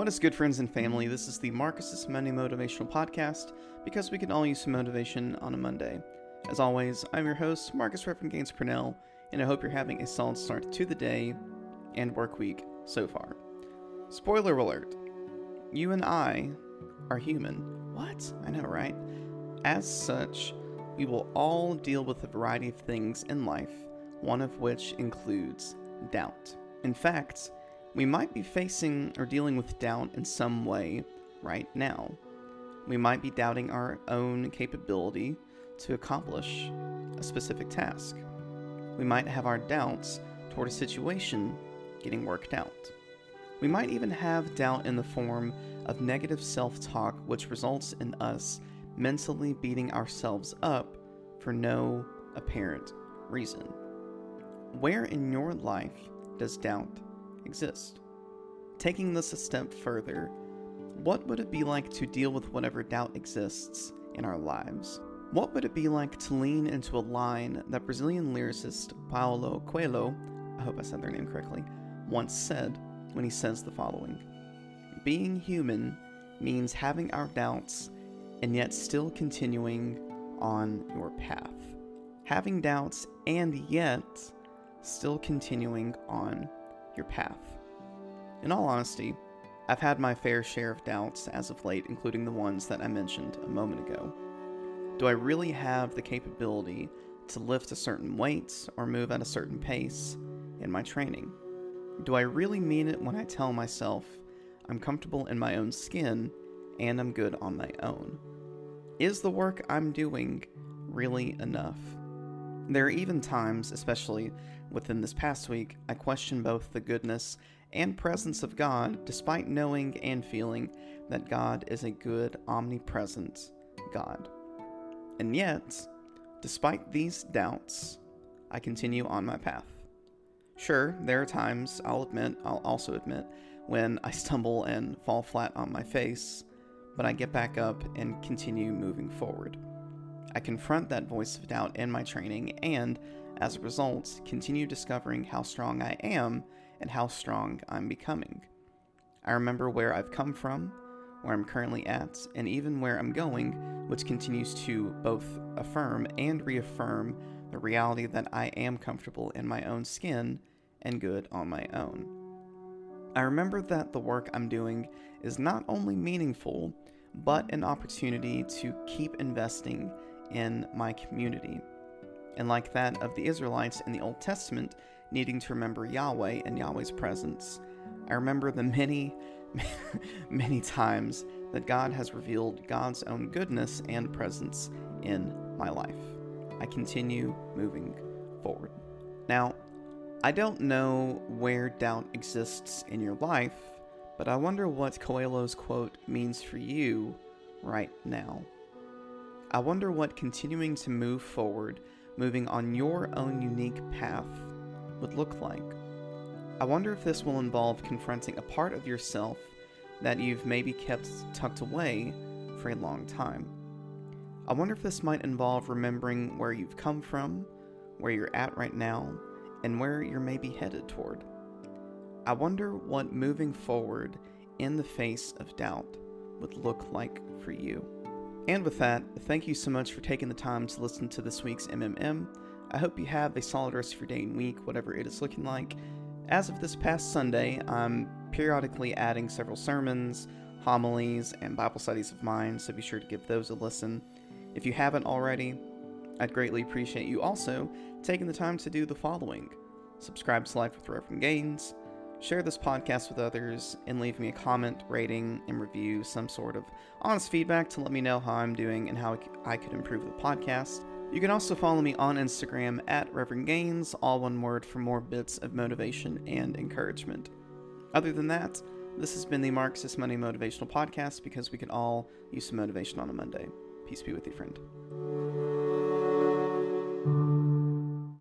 What is good, friends and family? This is the Marcus's Monday Motivational Podcast because we can all use some motivation on a Monday. As always, I'm your host, Marcus Reverend Gaines Purnell, and I hope you're having a solid start to the day and work week so far. Spoiler alert you and I are human. What? I know, right? As such, we will all deal with a variety of things in life, one of which includes doubt. In fact, we might be facing or dealing with doubt in some way right now. We might be doubting our own capability to accomplish a specific task. We might have our doubts toward a situation getting worked out. We might even have doubt in the form of negative self talk, which results in us mentally beating ourselves up for no apparent reason. Where in your life does doubt exist? Taking this a step further, what would it be like to deal with whatever doubt exists in our lives? What would it be like to lean into a line that Brazilian lyricist Paulo Coelho, I hope I said their name correctly, once said when he says the following Being human means having our doubts and yet still continuing on your path. Having doubts and yet still continuing on your path. In all honesty, I've had my fair share of doubts as of late, including the ones that I mentioned a moment ago. Do I really have the capability to lift a certain weight or move at a certain pace in my training? Do I really mean it when I tell myself I'm comfortable in my own skin and I'm good on my own? Is the work I'm doing really enough? There are even times, especially within this past week, I question both the goodness and presence of God despite knowing and feeling that God is a good, omnipresent God. And yet, despite these doubts, I continue on my path. Sure, there are times, I'll admit, I'll also admit, when I stumble and fall flat on my face, but I get back up and continue moving forward. I confront that voice of doubt in my training and, as a result, continue discovering how strong I am and how strong I'm becoming. I remember where I've come from, where I'm currently at, and even where I'm going, which continues to both affirm and reaffirm the reality that I am comfortable in my own skin and good on my own. I remember that the work I'm doing is not only meaningful, but an opportunity to keep investing in my community. And like that of the Israelites in the Old Testament, needing to remember Yahweh and Yahweh's presence, I remember the many, many times that God has revealed God's own goodness and presence in my life. I continue moving forward. Now, I don't know where doubt exists in your life, but I wonder what Coelho's quote means for you right now. I wonder what continuing to move forward, moving on your own unique path, would look like. I wonder if this will involve confronting a part of yourself that you've maybe kept tucked away for a long time. I wonder if this might involve remembering where you've come from, where you're at right now, and where you're maybe headed toward. I wonder what moving forward in the face of doubt would look like for you. And with that, thank you so much for taking the time to listen to this week's MMM. I hope you have a solid rest of your day and week, whatever it is looking like. As of this past Sunday, I'm periodically adding several sermons, homilies, and Bible studies of mine, so be sure to give those a listen. If you haven't already, I'd greatly appreciate you also taking the time to do the following subscribe to Life with Reverend Gaines, share this podcast with others, and leave me a comment, rating, and review, some sort of honest feedback to let me know how I'm doing and how I could improve the podcast. You can also follow me on Instagram at Reverend Gaines, all one word, for more bits of motivation and encouragement. Other than that, this has been the Marcus's Monday Motivational Podcast because we can all use some motivation on a Monday. Peace be with you, friend.